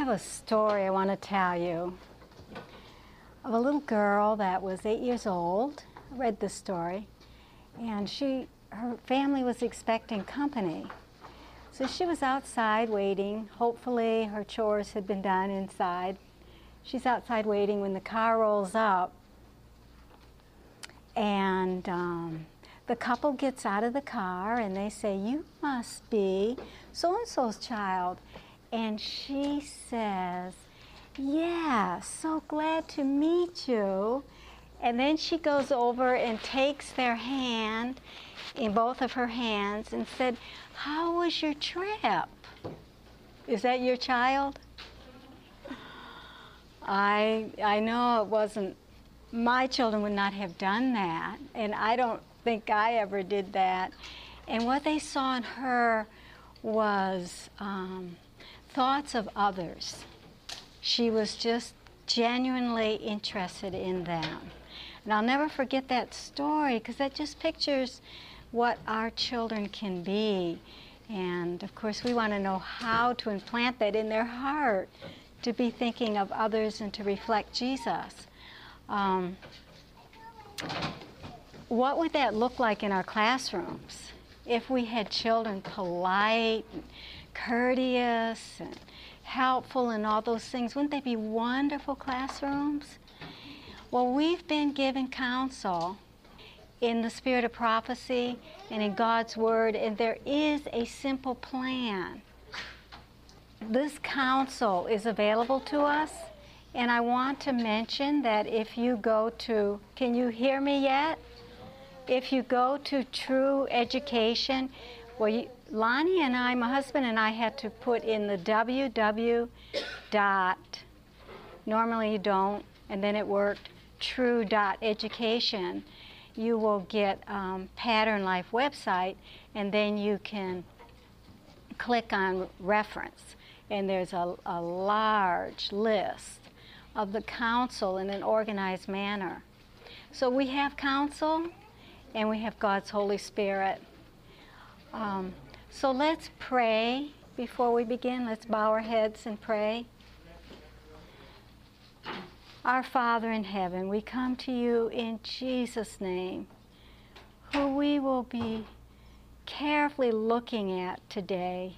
have a story I want to tell you of a little girl that was eight years old. I read this story, and she, her family was expecting company. So she was outside waiting. Hopefully, her chores had been done inside. She's outside waiting when the car rolls up, and um, the couple gets out of the car and they say, You must be so and so's child. And she says, Yeah, so glad to meet you. And then she goes over and takes their hand in both of her hands and said, How was your trip? Is that your child? I, I know it wasn't, my children would not have done that, and I don't think I ever did that. And what they saw in her was um, thoughts of others. She was just genuinely interested in them. And I'll never forget that story because that just pictures what our children can be. And of course, we want to know how to implant that in their heart to be thinking of others and to reflect Jesus. Um, what would that look like in our classrooms if we had children polite courteous and helpful and all those things? Wouldn't they be wonderful classrooms? Well, we've been given counsel in the spirit of prophecy and in God's Word, and there is a simple plan. This counsel is available to us, and I want to mention that if you go to, can you hear me yet? If you go to True Education, well, you, Lonnie and I, my husband and I, had to put in the www dot. Normally you don't, and then it worked. True dot education. You will get um, Pattern Life website, and then you can click on reference, and there's a, a large list of the council in an organized manner. So we have counsel and we have God's Holy Spirit. Um, so let's pray before we begin. Let's bow our heads and pray. Our Father in heaven, we come to you in Jesus' name, who we will be carefully looking at today.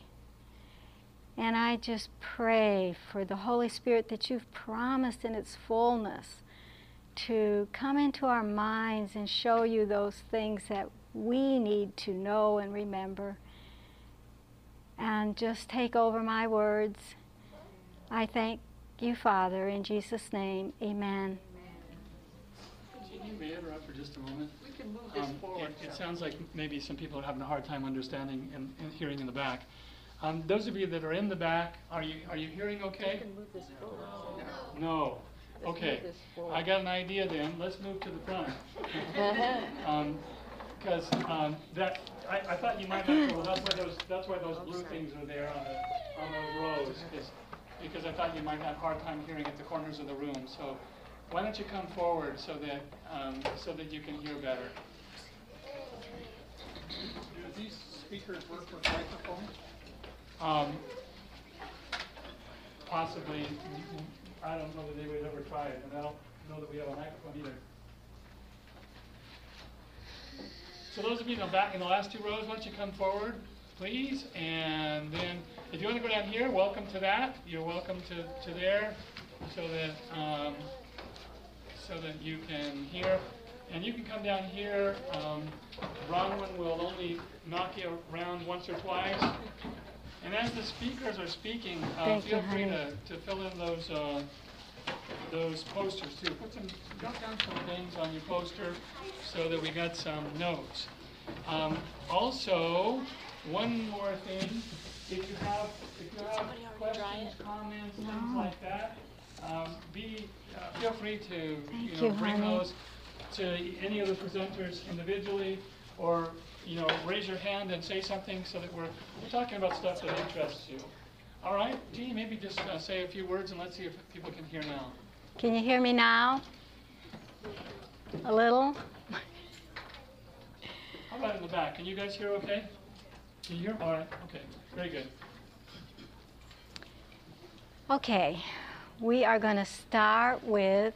And I just pray for the Holy Spirit that you've promised in its fullness to come into our minds and show you those things that we need to know and remember. And just take over my words. I thank you, Father, in Jesus' name. Amen. Can you may interrupt for just a moment? We can move this Um, forward. It it sounds like maybe some people are having a hard time understanding and and hearing in the back. Um, Those of you that are in the back, are you, are you hearing We okay? can move this forward. No. Let's Okay. move this forward. I got an idea then. Let's move to the front. Because that, I, I thought you might not, well, that's why those, that's why those blue things are there on the, on those rows. 'cause- Because I thought you might have a hard time hearing at the corners of the room. So why don't you come forward so that, um, so that you can hear better? Do these speakers work with microphones? Um, possibly, I don't know that they would ever try it, and I don't know that we have a microphone either. So those of you in the back, in the last two rows, why don't you come forward, please? And then, if you want to go down here, welcome to that. You're welcome to, to there, so that, um, so that you can hear. And you can come down here. Um, Bronwyn will only knock you around once or twice. And as the speakers are speaking, uh, feel free to, to fill in those, uh, those posters too. Put some, jot down some things on your poster so that we got some notes. Um, also, one more thing, if you have, if you have questions, comments, things like that, um, be, uh, feel free to, you know, you, bring honey. those to any of the presenters individually, or, you know, raise your hand and say something so that we're, we're talking about stuff that interests you. All right, Jeanie, maybe just uh, say a few words and let's see if people can hear now. Can you hear me now? A little? How about in the back? Can you guys hear okay? Can you hear? All right, okay, very good. Okay, we are going to start with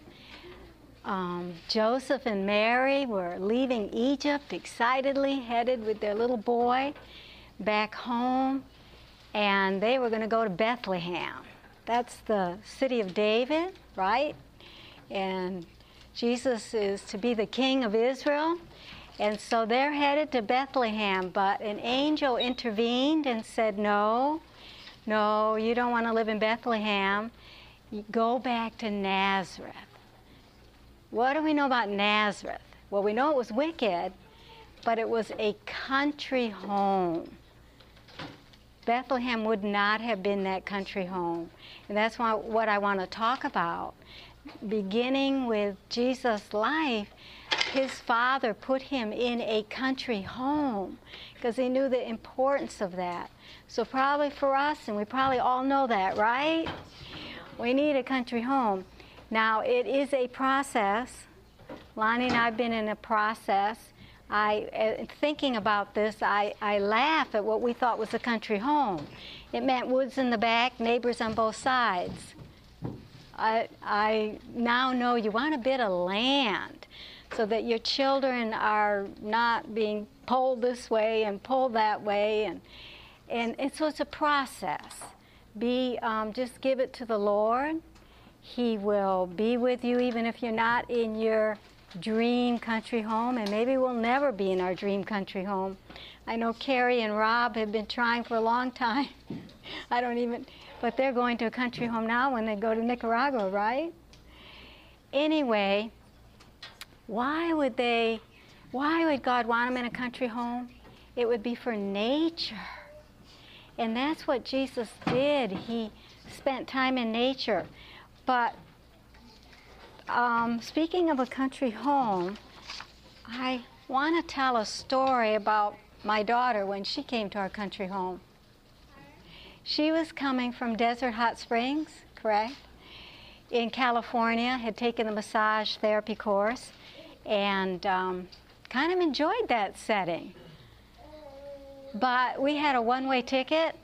um, Joseph and Mary were leaving Egypt excitedly, headed with their little boy back home, and they were going to go to Bethlehem. That's the city of David, right? And Jesus is to be the king of Israel. And so they're headed to Bethlehem, but an angel intervened and said, No, no, you don't want to live in Bethlehem. Go back to Nazareth. What do we know about Nazareth? Well, we know it was wicked, but it was a country home. Bethlehem would not have been that country home. And that's why, what I want to talk about. Beginning with Jesus' life, his father put him in a country home because he knew the importance of that. So, probably for us, and we probably all know that, right? We need a country home. Now, it is a process. Lonnie and I have been in a process. I, uh, thinking about this, I, I laugh at what we thought was a country home. It meant woods in the back, neighbors on both sides. I, I now know you want a bit of land so that your children are not being pulled this way and pulled that way. And, and, and so it's a process. Be, um, just give it to the Lord. He will be with you even if you're not in your dream country home, and maybe we'll never be in our dream country home. I know Carrie and Rob have been trying for a long time. I don't even, but they're going to a country home now when they go to Nicaragua, right? Anyway, why would they, why would God want them in a country home? It would be for nature. And that's what Jesus did. He spent time in nature. But um, speaking of a country home, I want to tell a story about my daughter when she came to our country home. She was coming from Desert Hot Springs, correct? In California, had taken the massage therapy course and um, kind of enjoyed that setting. But we had a one way ticket.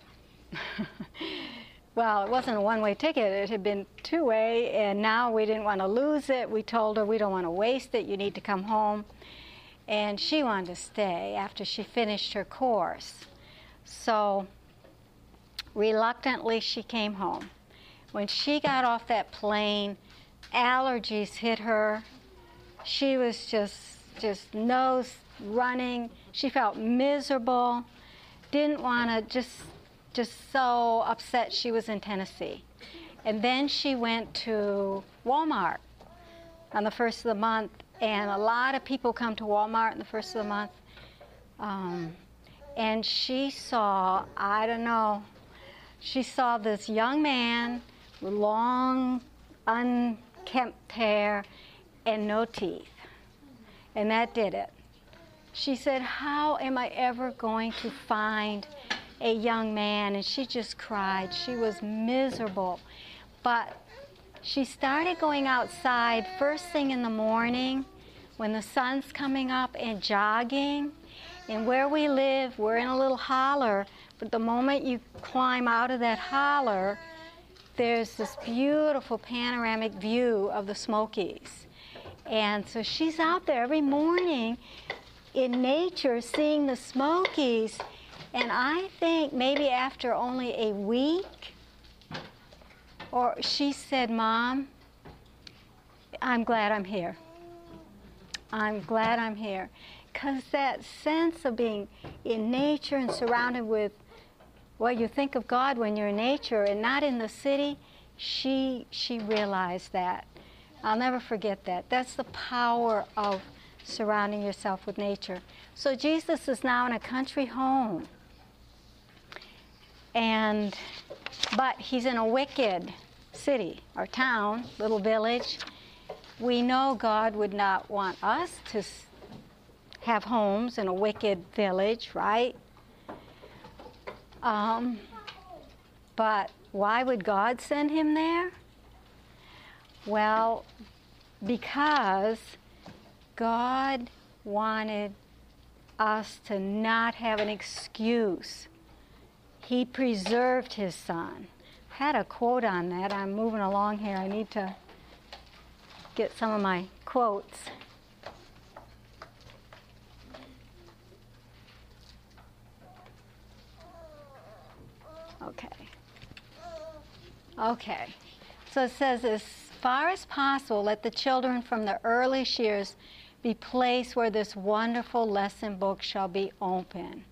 well, it wasn't a one way ticket, it had been two way, and now we didn't want to lose it. We told her we don't want to waste it, you need to come home. And she wanted to stay after she finished her course. So reluctantly, she came home. When she got off that plane, allergies hit her. She was just, just nose running. She felt miserable. Didn't want to just just so upset she was in Tennessee. And then she went to Walmart on the first of the month, and a lot of people come to Walmart on the first of the month. Um, and she saw, I don't know, she saw this young man with long, unkempt hair and no teeth. And that did it. She said, How am I ever going to find a young man? And she just cried. She was miserable. But she started going outside first thing in the morning when the sun's coming up and jogging. And where we live, we're in a little holler, but the moment you climb out of that holler, there's this beautiful panoramic view of the Smokies. And so she's out there every morning in nature seeing the Smokies. And I think maybe after only a week, or she said, Mom, I'm glad I'm here. I'm glad I'm here. Because that sense of being in nature and surrounded with what you think of God when you're in nature and not in the city, she, she realized that. I'll never forget that. That's the power of surrounding yourself with nature. So Jesus is now in a country home. And but he's in a wicked city or town, little village. We know God would not want us to have homes in a wicked village, right? Um, but why would God send him there? Well, because God wanted us to not have an excuse. He preserved his son had a quote on that. I'm moving along here. I need to get some of my quotes. Okay. Okay. So it says, as far as possible, let the children from the earliest years be placed where this wonderful lesson book shall be open.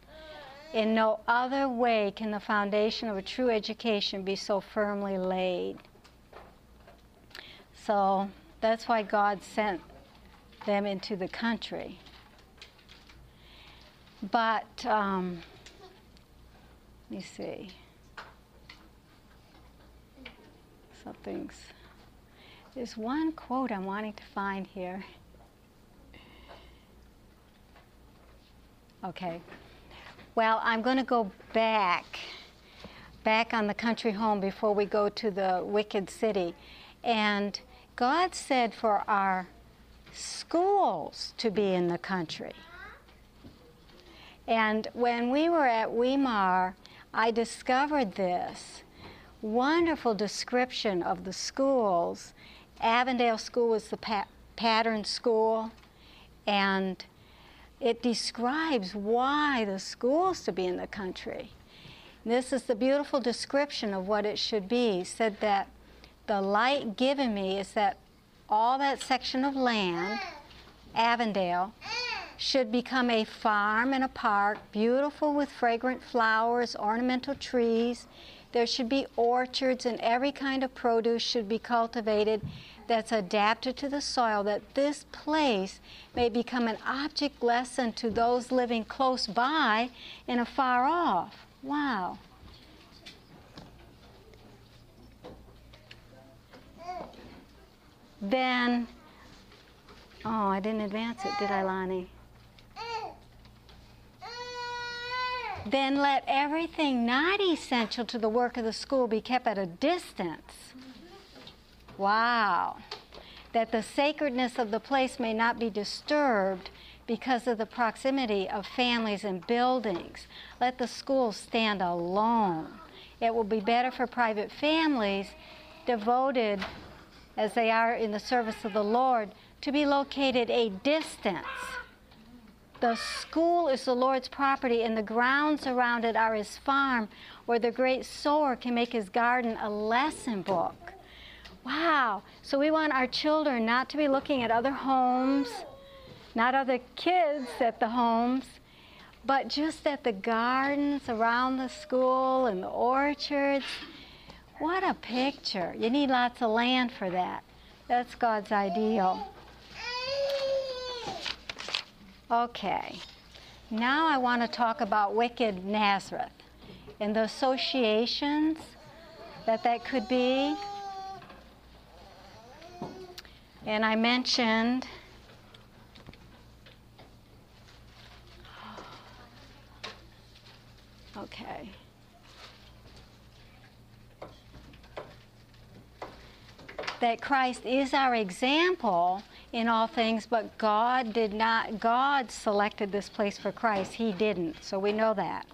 In no other way can the foundation of a true education be so firmly laid. So that's why God sent them into the country. But, um, let me see. Something's. There's one quote I'm wanting to find here. Okay. Well, I'm going to go back, back on the country home before we go to the wicked city. And God said for our schools to be in the country. And when we were at Weimar, I discovered this wonderful description of the schools. Avondale School was the pa- pattern school, and it describes why the schools to be in the country. This is the beautiful description of what it should be. said that the light given me is that all that section of land, Avondale, should become a farm and a park, beautiful with fragrant flowers, ornamental trees. There should be orchards, and every kind of produce should be cultivated that's adapted to the soil, that this place may become an object lesson to those living close by and afar off. Wow. Then, oh, I didn't advance it, did I, Lonnie? Then let everything not essential to the work of the school be kept at a distance Wow. That the sacredness of the place may not be disturbed because of the proximity of families and buildings. Let the school stand alone. It will be better for private families devoted as they are in the service of the Lord to be located a distance. The school is the Lord's property, and the grounds around it are his farm, where the great sower can make his garden a lesson book. Wow. So we want our children not to be looking at other homes, not other kids at the homes, but just at the gardens around the school and the orchards. What a picture. You need lots of land for that. That's God's ideal. Okay. Now I want to talk about wicked Nazareth and the associations that that could be and I mentioned okay. That Christ is our example in all things, but God did not, God selected this place for Christ. He didn't. So we know that.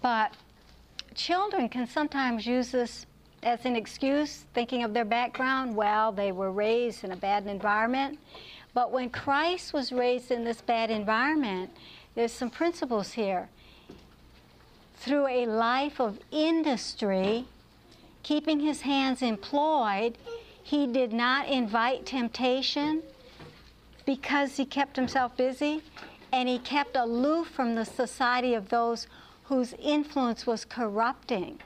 But children can sometimes use this as an excuse, thinking of their background. Well, they were raised in a bad environment. But when Christ was raised in this bad environment, there's some principles here. Through a life of industry, keeping his hands employed, he did not invite temptation because he kept himself busy, and he kept aloof from the society of those whose influence was corrupting.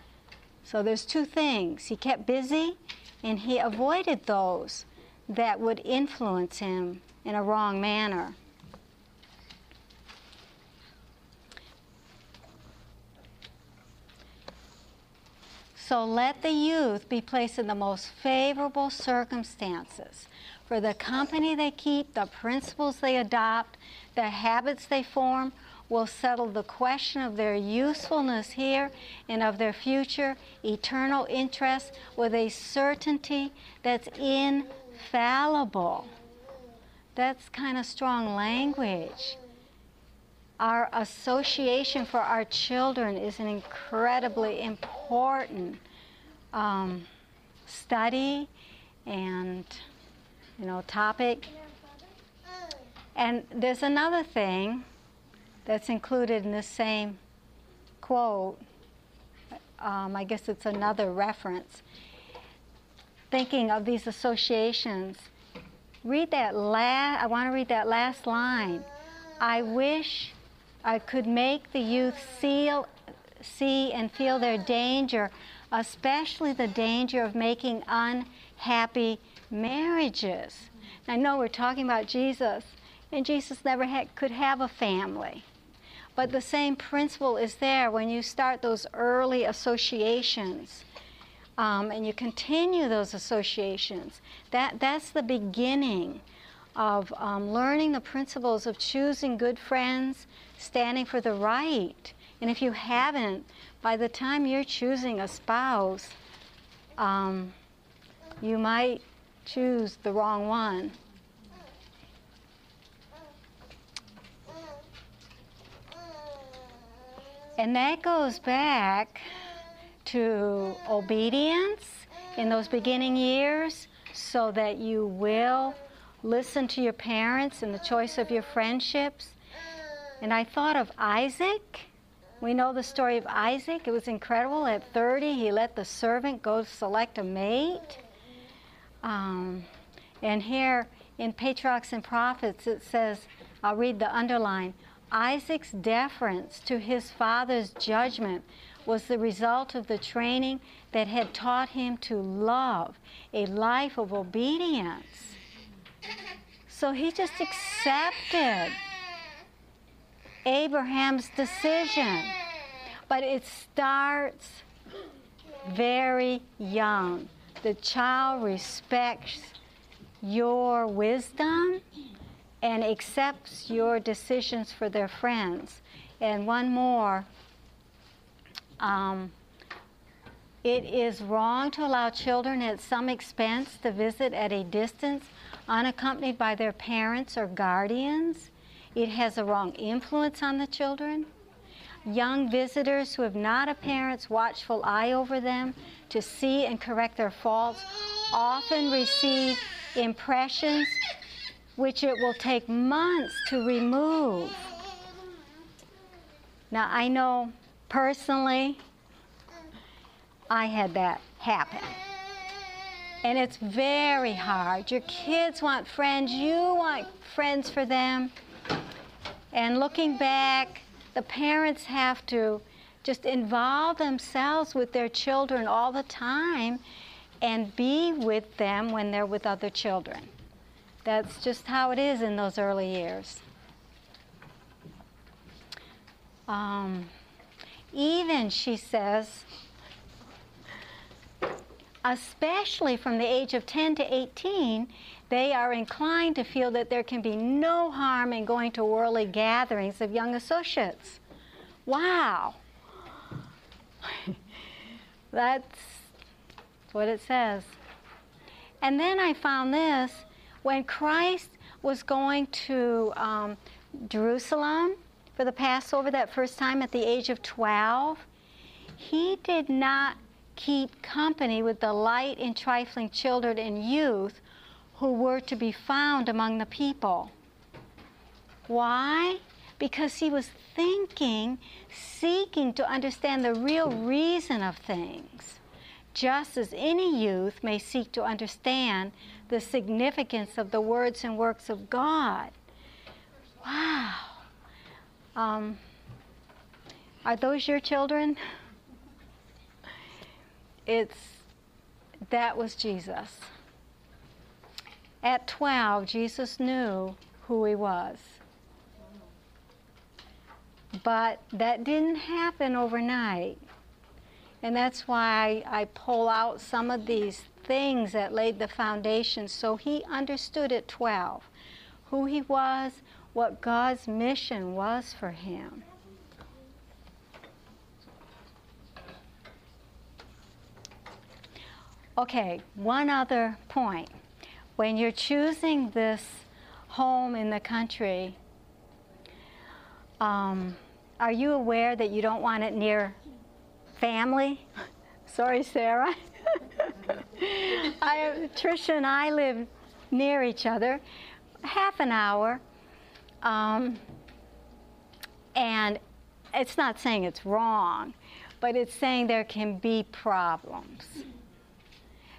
So there's two things. He kept busy and he avoided those that would influence him in a wrong manner. So let the youth be placed in the most favorable circumstances for the company they keep, the principles they adopt, the habits they form, will settle the question of their usefulness here and of their future eternal interest with a certainty that's infallible. That's kind of strong language. Our association for our children is an incredibly important um, study and you know topic. And there's another thing that's included in the same quote. Um, I guess it's another reference. Thinking of these associations, read that last. I want to read that last line. I wish I could make the youth seal, see and feel their danger, especially the danger of making unhappy marriages. I know we're talking about Jesus, and Jesus never had, could have a family. But the same principle is there when you start those early associations um, and you continue those associations. That, that's the beginning of um, learning the principles of choosing good friends, standing for the right. And if you haven't, by the time you're choosing a spouse, um, you might choose the wrong one. And that goes back to obedience in those beginning years so that you will listen to your parents in the choice of your friendships. And I thought of Isaac. We know the story of Isaac. It was incredible. At 30, he let the servant go select a mate. Um, and here in Patriarchs and Prophets, it says, I'll read the underline Isaac's deference to his father's judgment was the result of the training that had taught him to love a life of obedience. So he just accepted Abraham's decision. But it starts very young. The child respects your wisdom and accepts your decisions for their friends. And one more um, it is wrong to allow children at some expense to visit at a distance unaccompanied by their parents or guardians. It has a wrong influence on the children. Young visitors who have not a parent's watchful eye over them to see and correct their faults often receive impressions which it will take months to remove. Now, I know personally, I had that happen. And it's very hard. Your kids want friends, you want friends for them. And looking back, the parents have to just involve themselves with their children all the time and be with them when they're with other children. That's just how it is in those early years. Um, even, she says, especially from the age of 10 to 18, they are inclined to feel that there can be no harm in going to worldly gatherings of young associates. Wow. That's what it says. And then I found this when Christ was going to um, Jerusalem for the Passover that first time at the age of 12, he did not keep company with the light and trifling children and youth who were to be found among the people. Why? Because he was thinking, seeking to understand the real reason of things, just as any youth may seek to understand the significance of the words and works of God. Wow. Um, are those your children? It's that was Jesus. At 12, Jesus knew who he was. But that didn't happen overnight. And that's why I, pull out some of these things that laid the foundation so he understood at 12 who he was, what God's mission was for him. Okay, one other point. When you're choosing this home in the country, Um, are you aware that you don't want it near family? Sorry, Sarah. I, Tricia and I live near each other, half an hour. Um, and it's not saying it's wrong, but it's saying there can be problems.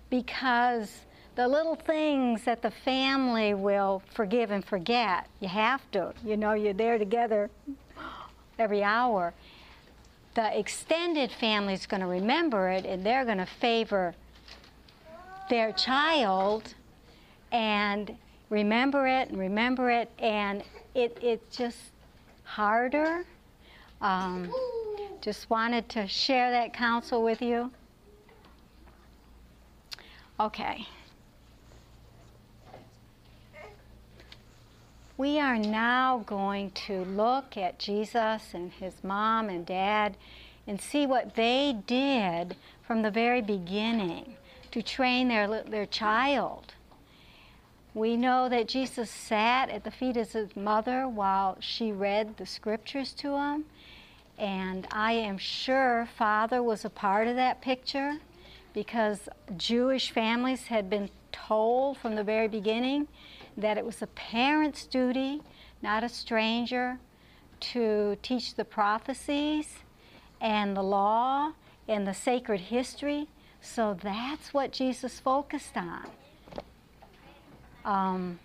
Because the little things that the family will forgive and forget, you have to. You know, you're there together every hour. The extended family is going to remember it and they're going to favor their child and remember it and remember it, and it, it's just harder. Um, just wanted to share that counsel with you. Okay. We are now going to look at Jesus and his mom and dad and see what they did from the very beginning to train their, their child. We know that Jesus sat at the feet of his mother while she read the scriptures to him. And I am sure Father was a part of that picture because Jewish families had been told from the very beginning that it was a parent's duty, not a stranger, to teach the prophecies and the law and the sacred history. So that's what Jesus focused on. Um,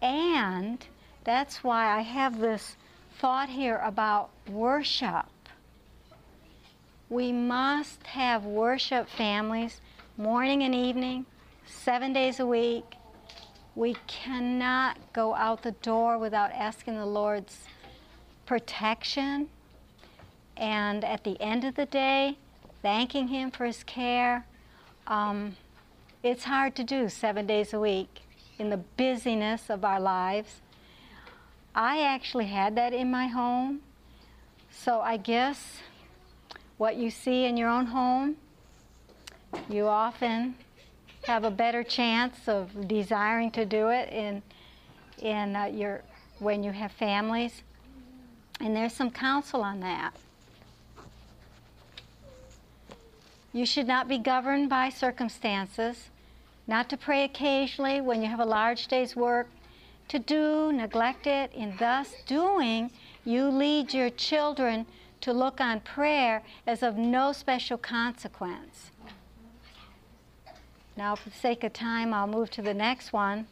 and that's why I have this thought here about worship. We must have worship families morning and evening, seven days a week. We cannot go out the door without asking the Lord's protection. And at the end of the day, thanking Him for His care. Um, it's hard to do seven days a week in the busyness of our lives. I actually had that in my home. So I guess what you see in your own home, you often have a better chance of desiring to do it in in uh, your when you have families. And there's some counsel on that. You should not be governed by circumstances not to pray occasionally when you have a large day's work, to do, neglect it, in thus doing, you lead your children to look on prayer as of no special consequence. Now, for the sake of time, I'll move to the next one.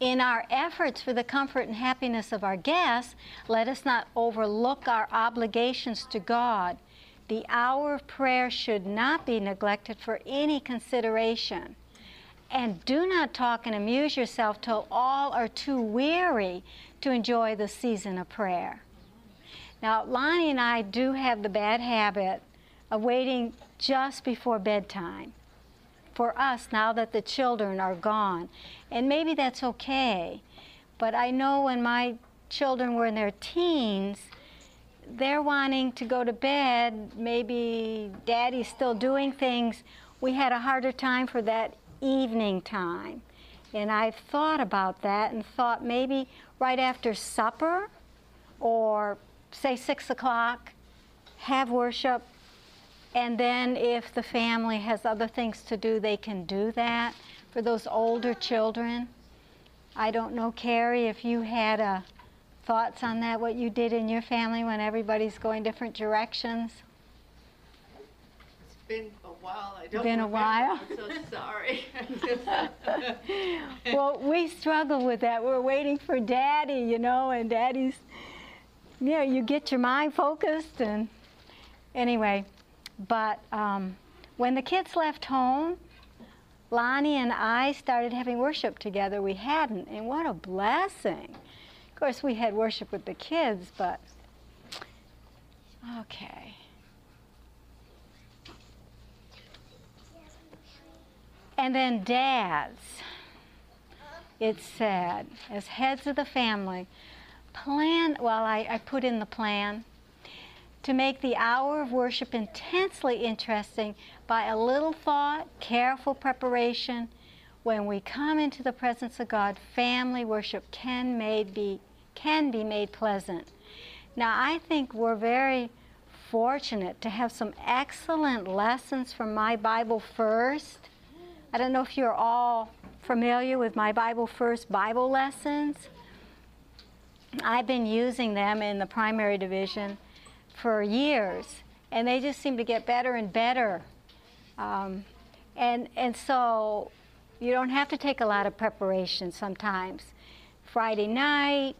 In our efforts for the comfort and happiness of our guests, let us not overlook our obligations to God the hour of prayer should not be neglected for any consideration. And do not talk and amuse yourself till all are too weary to enjoy the season of prayer. Now, Lonnie and I do have the bad habit of waiting just before bedtime for us now that the children are gone. And maybe that's okay. But I know when my children were in their teens, they're wanting to go to bed, maybe daddy's still doing things. We had a harder time for that evening time. And I've thought about that and thought maybe right after supper or say six o'clock, have worship. And then if the family has other things to do, they can do that for those older children. I don't know, Carrie, if you had a thoughts on that, what you did in your family when everybody's going different directions? It's been a while. I don't Been a while? I'm so sorry. well, we struggle with that. We're waiting for daddy, you know, and daddy's, you know, you get your mind focused and anyway, but um, when the kids left home, Lonnie and I started having worship together. We hadn't, and what a blessing. Of course, we had worship with the kids, but okay. And then dads, it said, as heads of the family, plan, well, I, I put in the plan, to make the hour of worship intensely interesting by a little thought, careful preparation. When we come into the presence of God, family worship can made be can be made pleasant. Now, I think we're very fortunate to have some excellent lessons from My Bible First. I don't know if you're all familiar with My Bible First Bible lessons. I've been using them in the primary division for years, and they just seem to get better and better. Um, and, and so you don't have to take a lot of preparation sometimes. Friday night,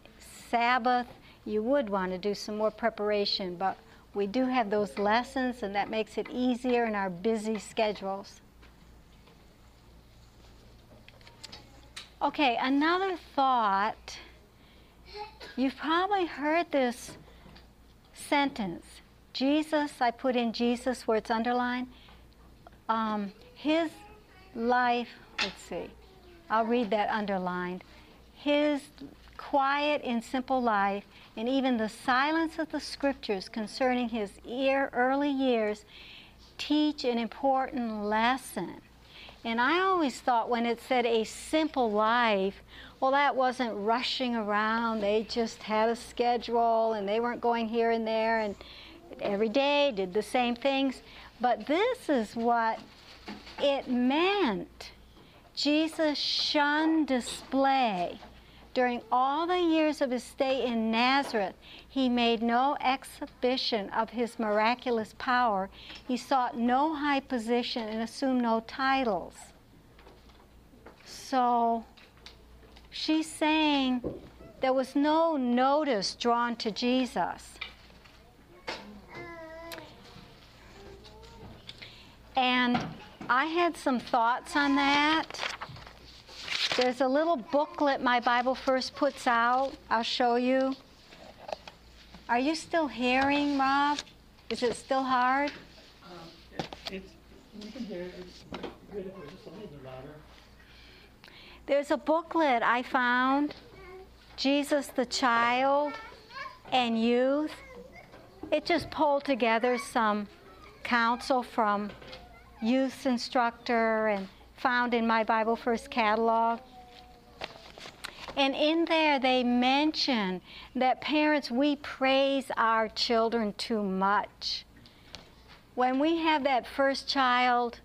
Sabbath, you would want to do some more preparation, but we do have those lessons, and that makes it easier in our busy schedules. Okay, another thought. You've probably heard this sentence Jesus, I put in Jesus where it's underlined. Um, his life, let's see, I'll read that underlined. His quiet and simple life, and even the silence of the scriptures concerning his ear, early years, teach an important lesson. And I always thought when it said a simple life, well, that wasn't rushing around. They just had a schedule and they weren't going here and there and every day did the same things. But this is what it meant. Jesus shunned display. During all the years of his stay in Nazareth, he made no exhibition of his miraculous power. He sought no high position and assumed no titles. So she's saying there was no notice drawn to Jesus. And I had some thoughts on that. There's a little booklet my Bible First puts out. I'll show you. Are you still hearing, Rob? Is it still hard? Um, it's, you can hear it, it's good if it was just a little bit louder. There's a booklet I found Jesus the Child and Youth. It just pulled together some counsel from youth instructor and found in my Bible First catalog. And in there, they mention that parents, we praise our children too much. When we have that first child,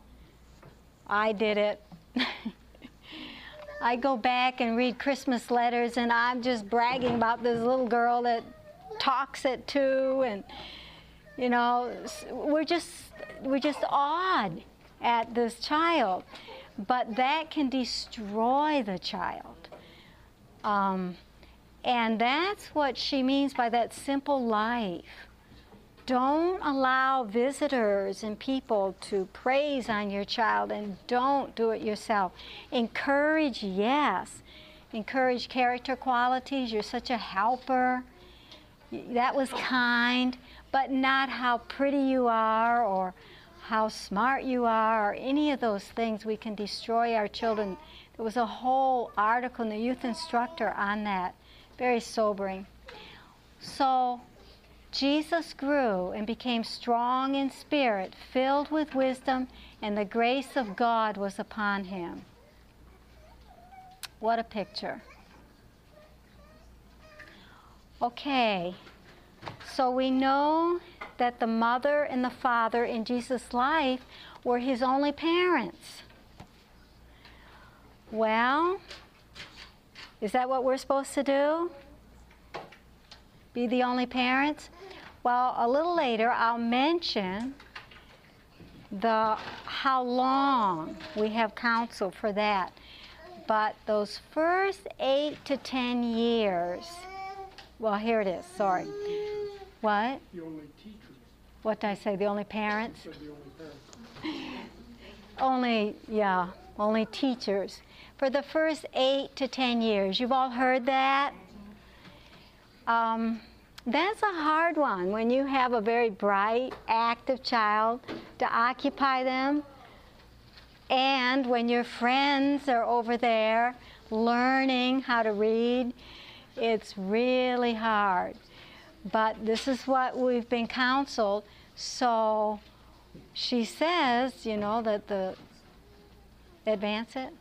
I did it. I go back and read Christmas letters, and I'm just bragging about this little girl that talks at two, and you know, we're just we're just awed at this child, but that can destroy the child. Um, and that's what she means by that simple life. Don't allow visitors and people to praise on your child and don't do it yourself. Encourage, yes. Encourage character qualities. You're such a helper. That was kind, but not how pretty you are or how smart you are or any of those things. We can destroy our children. There was a whole article in the Youth Instructor on that. Very sobering. So, Jesus grew and became strong in spirit, filled with wisdom, and the grace of God was upon him. What a picture. Okay, so we know that the mother and the father in Jesus' life were his only parents. Well, is that what we're supposed to do? Be the only parents? Well, a little later I'll mention the how long we have counsel for that. But those first eight to ten years, well, here it is, sorry. What? The only teachers, What did I say? The only parents? the only parents. Only, yeah, only teachers. For the first eight to ten years. You've all heard that? Um, that's a hard one when you have a very bright, active child to occupy them. And when your friends are over there learning how to read, it's really hard. But this is what we've been counseled. So she says, you know, that the. Advance it?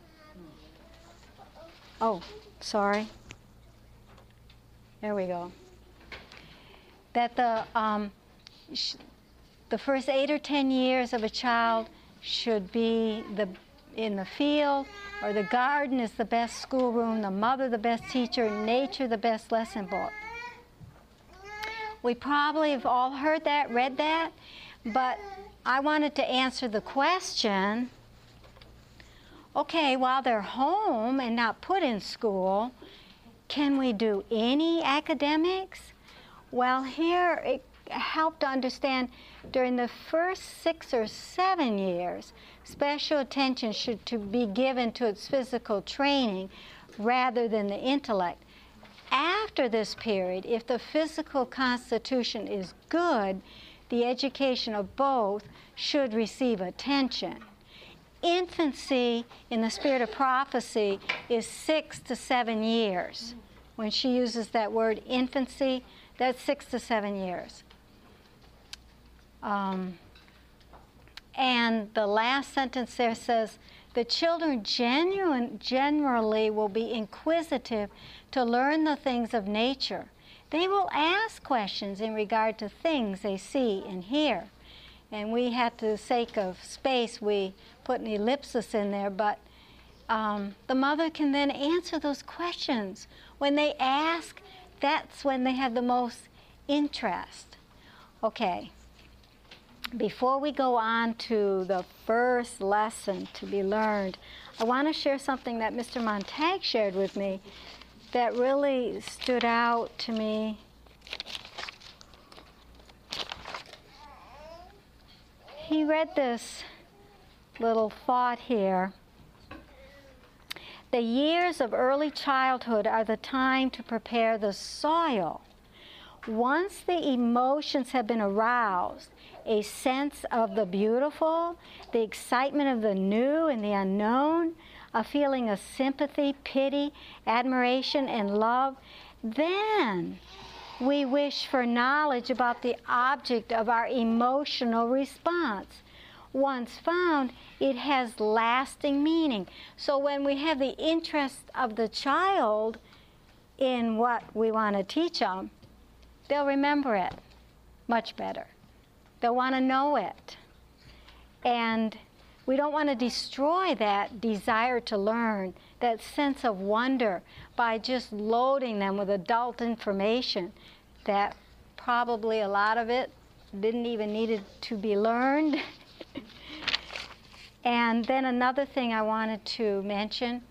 Oh, sorry. There we go. That the um, the first eight or ten years of a child should be the in the field or the garden is the best schoolroom, the mother the best teacher, nature the best lesson book. We probably have all heard that, read that, but I wanted to answer the question okay, while they're home and not put in school, can we do any academics? Well, here it helped to understand during the first six or seven years, special attention should to be given to its physical training rather than the intellect. After this period, if the physical constitution is good, the education of both should receive attention. Infancy in the spirit of prophecy is six to seven years. When she uses that word infancy, that's six to seven years. Um, and the last sentence there says, the children genuine, generally will be inquisitive to learn the things of nature. They will ask questions in regard to things they see and hear. And we had, to the sake of space, we put an ellipsis in there, but um, the mother can then answer those questions. When they ask, that's when they have the most interest. Okay, before we go on to the first lesson to be learned, I want to share something that Mr. Montag shared with me that really stood out to me. He read this little thought here. The years of early childhood are the time to prepare the soil. Once the emotions have been aroused, a sense of the beautiful, the excitement of the new and the unknown, a feeling of sympathy, pity, admiration, and love, then we wish for knowledge about the object of our emotional response. Once found, it has lasting meaning. So when we have the interest of the child in what we want to teach them, they'll remember it much better. They'll want to know it. And we don't want to destroy that desire to learn, that sense of wonder, by just loading them with adult information that probably a lot of it didn't even need to be learned. and then another thing I wanted to mention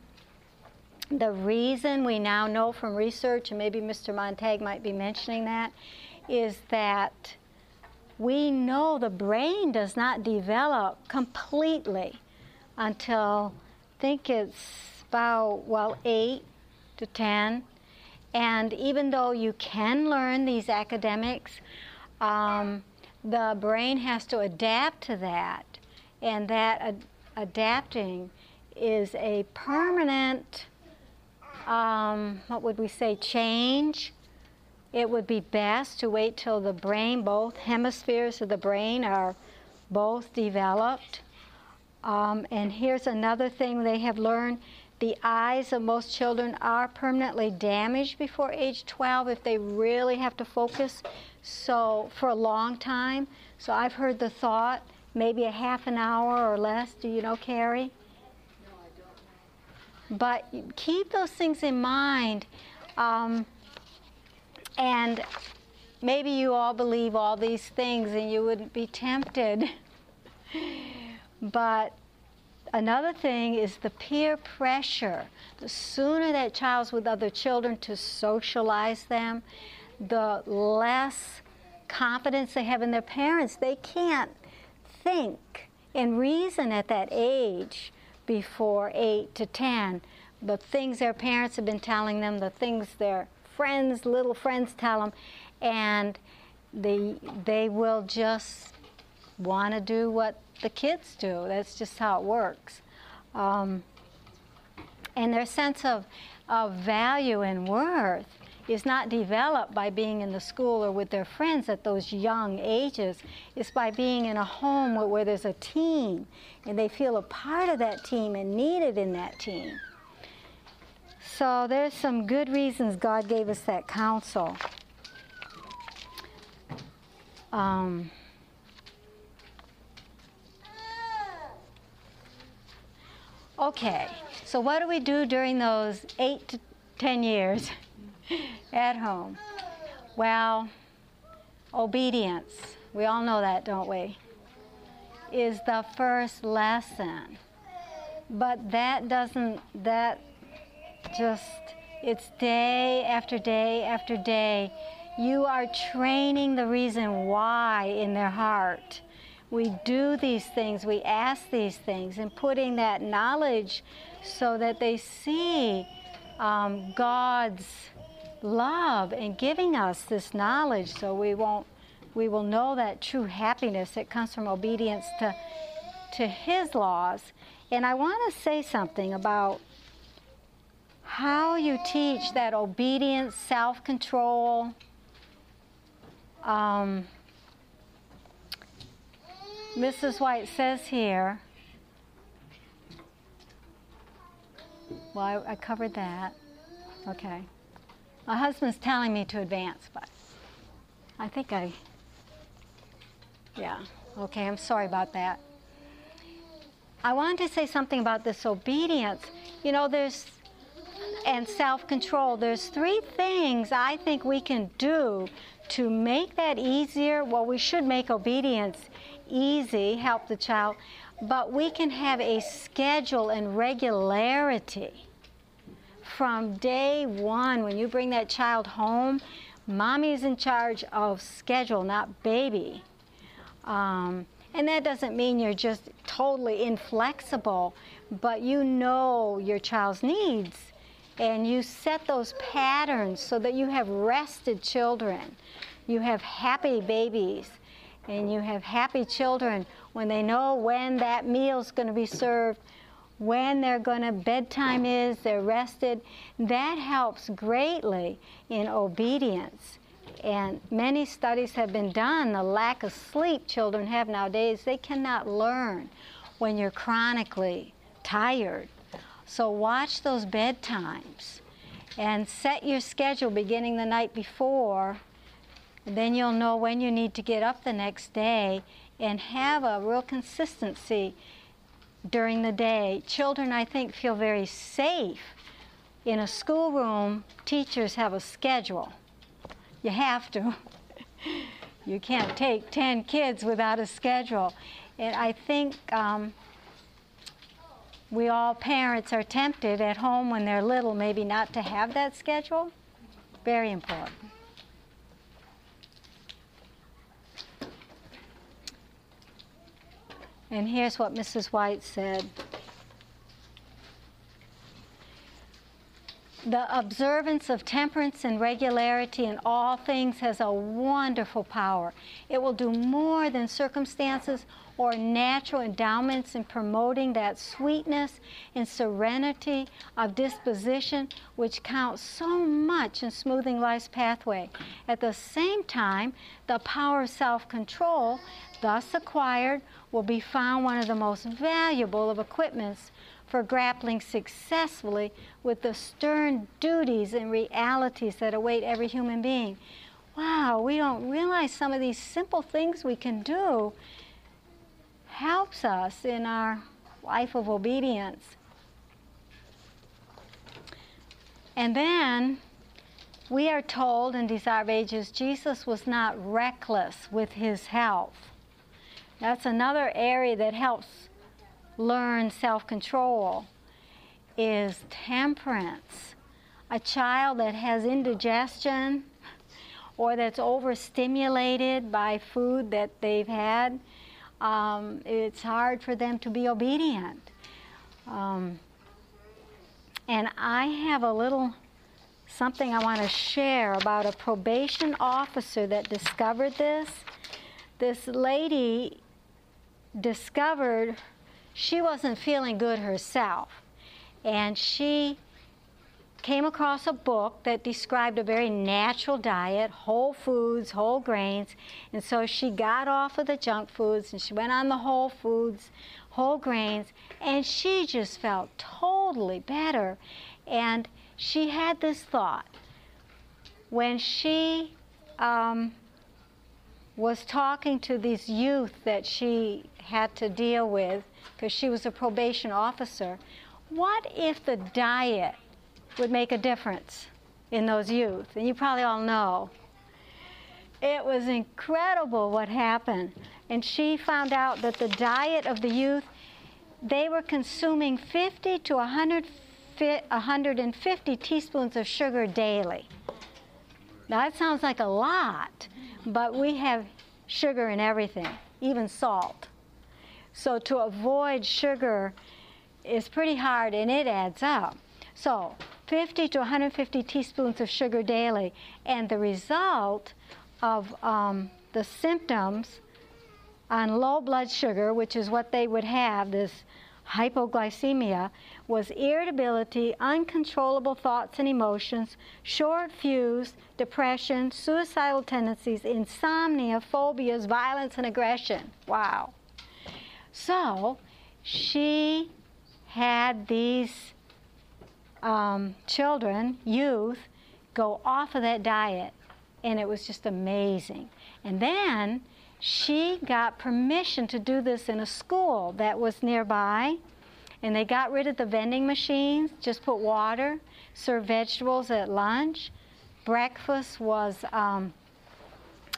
the reason we now know from research, and maybe Mr. Montag might be mentioning that, is that we know the brain does not develop completely until I think it's about, well, 8 to 10. And even though you can learn these academics, um, the brain has to adapt to that. And that ad- adapting is a permanent, um, what would we say, change? It would be best to wait till the brain, both hemispheres of the brain are both developed. Um, and here's another thing they have learned. The eyes of most children are permanently damaged before age 12 if they really have to focus so for a long time. So i've heard the thought maybe a half an hour or less do you know carrie but keep those things in mind um, and maybe you all believe all these things and you wouldn't be tempted. but another thing is the peer pressure. The sooner that child's with other children to socialize them, the less confidence they have in their parents. They can't think and reason at that age before 8 to 10. The things their parents have been telling them, the things their friends, little friends tell them, and they, they will just want to do what the kids do. That's just how it works. Um, and their sense of, of value and worth is not developed by being in the school or with their friends at those young ages. It's by being in a home where, where there's a team and they feel a part of that team and needed in that team. So there's some good reasons God gave us that counsel. Um, okay, so what do we do during those eight to ten years at home? Well, obedience, we all know that, don't we? Is the first lesson. But that doesn't, that just, it's day after day after day. You are training the reason why in their heart. We do these things, we ask these things, and putting that knowledge so that they see um, God's love and giving us this knowledge so we won't we will know that true happiness that comes from obedience to to his laws. And i want to say something about how you teach that obedience self-control um, mrs white says here well I, I covered that. Okay my husband's telling me to advance, but I think I, yeah, okay, I'm sorry about that. I wanted to say something about this obedience. You know, there's, and self control. There's three things I think we can do to make that easier. Well, we should make obedience easy, help the child, but we can have a schedule and regularity from day one, when you bring that child home, mommy's in charge of schedule, not baby. Um, and that doesn't mean you're just totally inflexible, but you know your child's needs and you set those patterns so that you have rested children. You have happy babies and you have happy children when they know when that meal's going to be served when they're going to bedtime is, they're rested. That helps greatly in obedience. And many studies have been done. The lack of sleep children have nowadays, they cannot learn when you're chronically tired. So watch those bedtimes and set your schedule beginning the night before. Then you'll know when you need to get up the next day and have a real consistency during the day. Children, I think, feel very safe. In a schoolroom, teachers have a schedule. You have to. you can't take 10 kids without a schedule. And I think um, we all parents are tempted at home when they're little, maybe not to have that schedule. Very important. And here's what Mrs. White said. The observance of temperance and regularity in all things has a wonderful power. It will do more than circumstances or natural endowments in promoting that sweetness and serenity of disposition which counts so much in smoothing life's pathway. At the same time, the power of self control, thus acquired, will be found one of the most valuable of equipments for grappling successfully with the stern duties and realities that await every human being. Wow, we don't realize some of these simple things we can do helps us in our life of obedience. And then we are told in Desire of Ages, Jesus was not reckless with his health. That's another area that helps learn self-control is temperance. A child that has indigestion or that's overstimulated by food that they've had, um, it's hard for them to be obedient. Um, and I have a little something I want to share about a probation officer that discovered this. This lady discovered she wasn't feeling good herself. And she came across a book that described a very natural diet, whole foods, whole grains. And so she got off of the junk foods and she went on the whole foods, whole grains, and she just felt totally better. And she had this thought when she um, was talking to these youth that she had to deal with because she was a probation officer. What if the diet would make a difference in those youth? And you probably all know. It was incredible what happened. And she found out that the diet of the youth, they were consuming 50 to 100, 150 teaspoons of sugar daily. Now, that sounds like a lot, but we have sugar in everything, even salt. So, to avoid sugar is pretty hard and it adds up. So, 50 to 150 teaspoons of sugar daily, and the result of um, the symptoms on low blood sugar, which is what they would have, this hypoglycemia, was irritability, uncontrollable thoughts and emotions, short fuse, depression, suicidal tendencies, insomnia, phobias, violence, and aggression. Wow. So she had these um, children, youth, go off of that diet and it was just amazing. And then she got permission to do this in a school that was nearby, and they got rid of the vending machines, just put water, serve vegetables at lunch. Breakfast was um,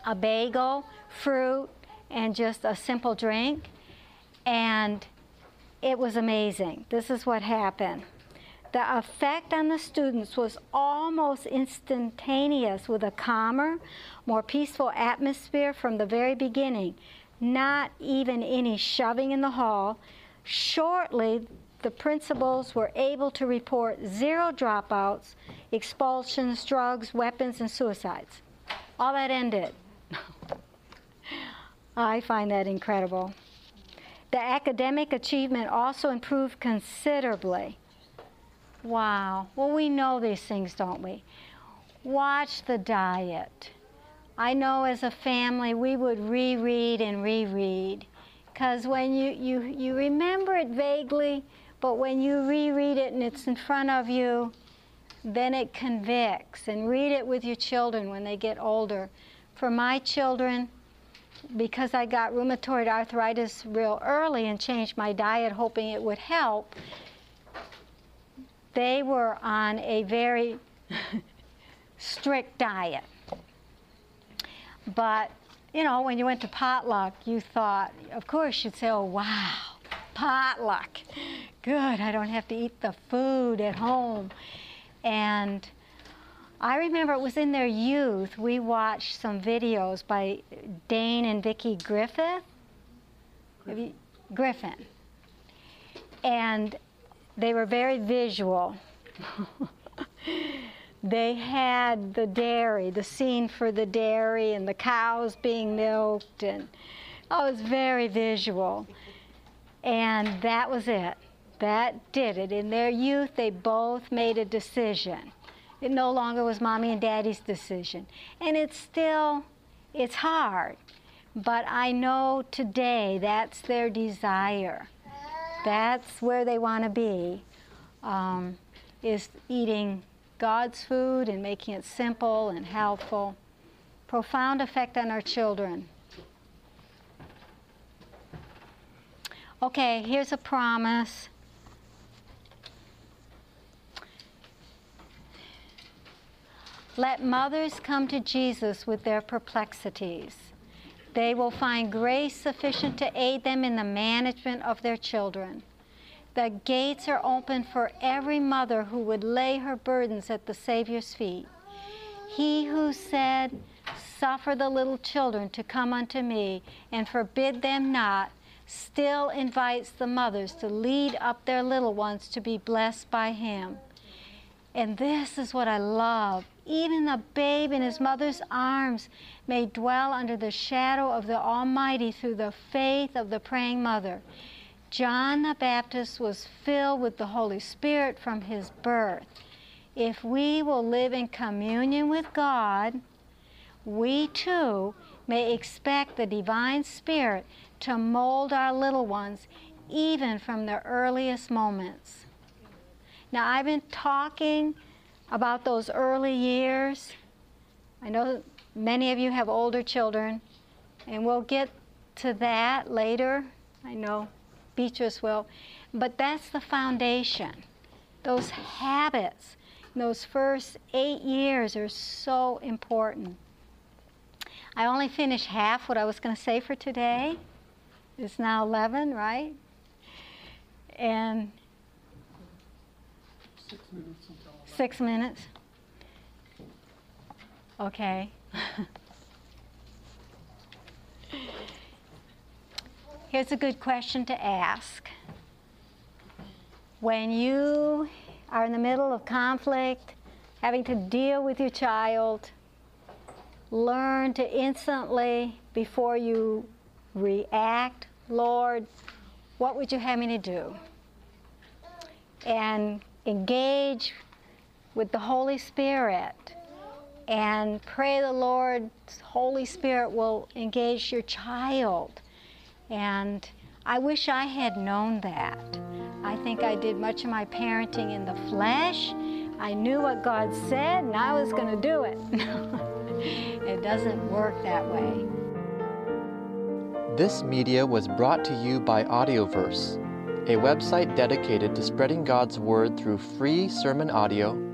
a bagel, fruit, and just a simple drink. And it was amazing. This is what happened. The effect on the students was almost instantaneous with a calmer, more peaceful atmosphere from the very beginning. Not even any shoving in the hall. Shortly, the principals were able to report zero dropouts, expulsions, drugs, weapons, and suicides. All that ended. I find that incredible. The academic achievement also improved considerably. Wow. Well, we know these things, don't we? Watch the diet. I know as a family we would reread and reread because when you, you, you remember it vaguely, but when you reread it and it's in front of you, then it convicts. And read it with your children when they get older. For my children, because I got rheumatoid arthritis real early and changed my diet hoping it would help, they were on a very strict diet. But, you know, when you went to potluck, you thought, of course, you'd say, oh, wow, potluck. Good, I don't have to eat the food at home. And I remember it was in their youth, we watched some videos by Dane and Vicki Griffith. You, Griffin. And they were very visual. they had the dairy, the scene for the dairy and the cows being milked, and oh, it was very visual. And that was it. That did it. In their youth, they both made a decision. It no longer was mommy and daddy's decision. And it's still, it's hard. But I know today that's their desire that's where they want to be, um, is eating God's food and making it simple and helpful. Profound effect on our children. Okay, here's a promise. Let mothers come to Jesus with their perplexities. They will find grace sufficient to aid them in the management of their children. The gates are open for every mother who would lay her burdens at the Savior's feet. He who said, Suffer the little children to come unto me, and forbid them not, still invites the mothers to lead up their little ones to be blessed by him. And this is what I love. Even the babe in his mother's arms may dwell under the shadow of the Almighty through the faith of the praying mother. John the Baptist was filled with the Holy Spirit from his birth. If we will live in communion with God, we too may expect the divine Spirit to mold our little ones even from the earliest moments. Now, I've been talking about those early years. I know many of you have older children, and we'll get to that later. I know Beatrice will. But that's the foundation. Those habits, those first eight years are so important. I only finished half what I was going to say for today. It's now 11, right? And Six minutes. Six minutes. Okay. Here's a good question to ask. When you are in the middle of conflict, having to deal with your child, learn to instantly, before you react, Lord, what would you have me to do? And engage with the Holy Spirit and pray the Lord's Holy Spirit will engage your child. And I wish I had known that. I think I did much of my parenting in the flesh. I knew what God said and I was going to do it. it doesn't work that way. This media was brought to you by Audioverse, a website dedicated to spreading God's Word through free sermon audio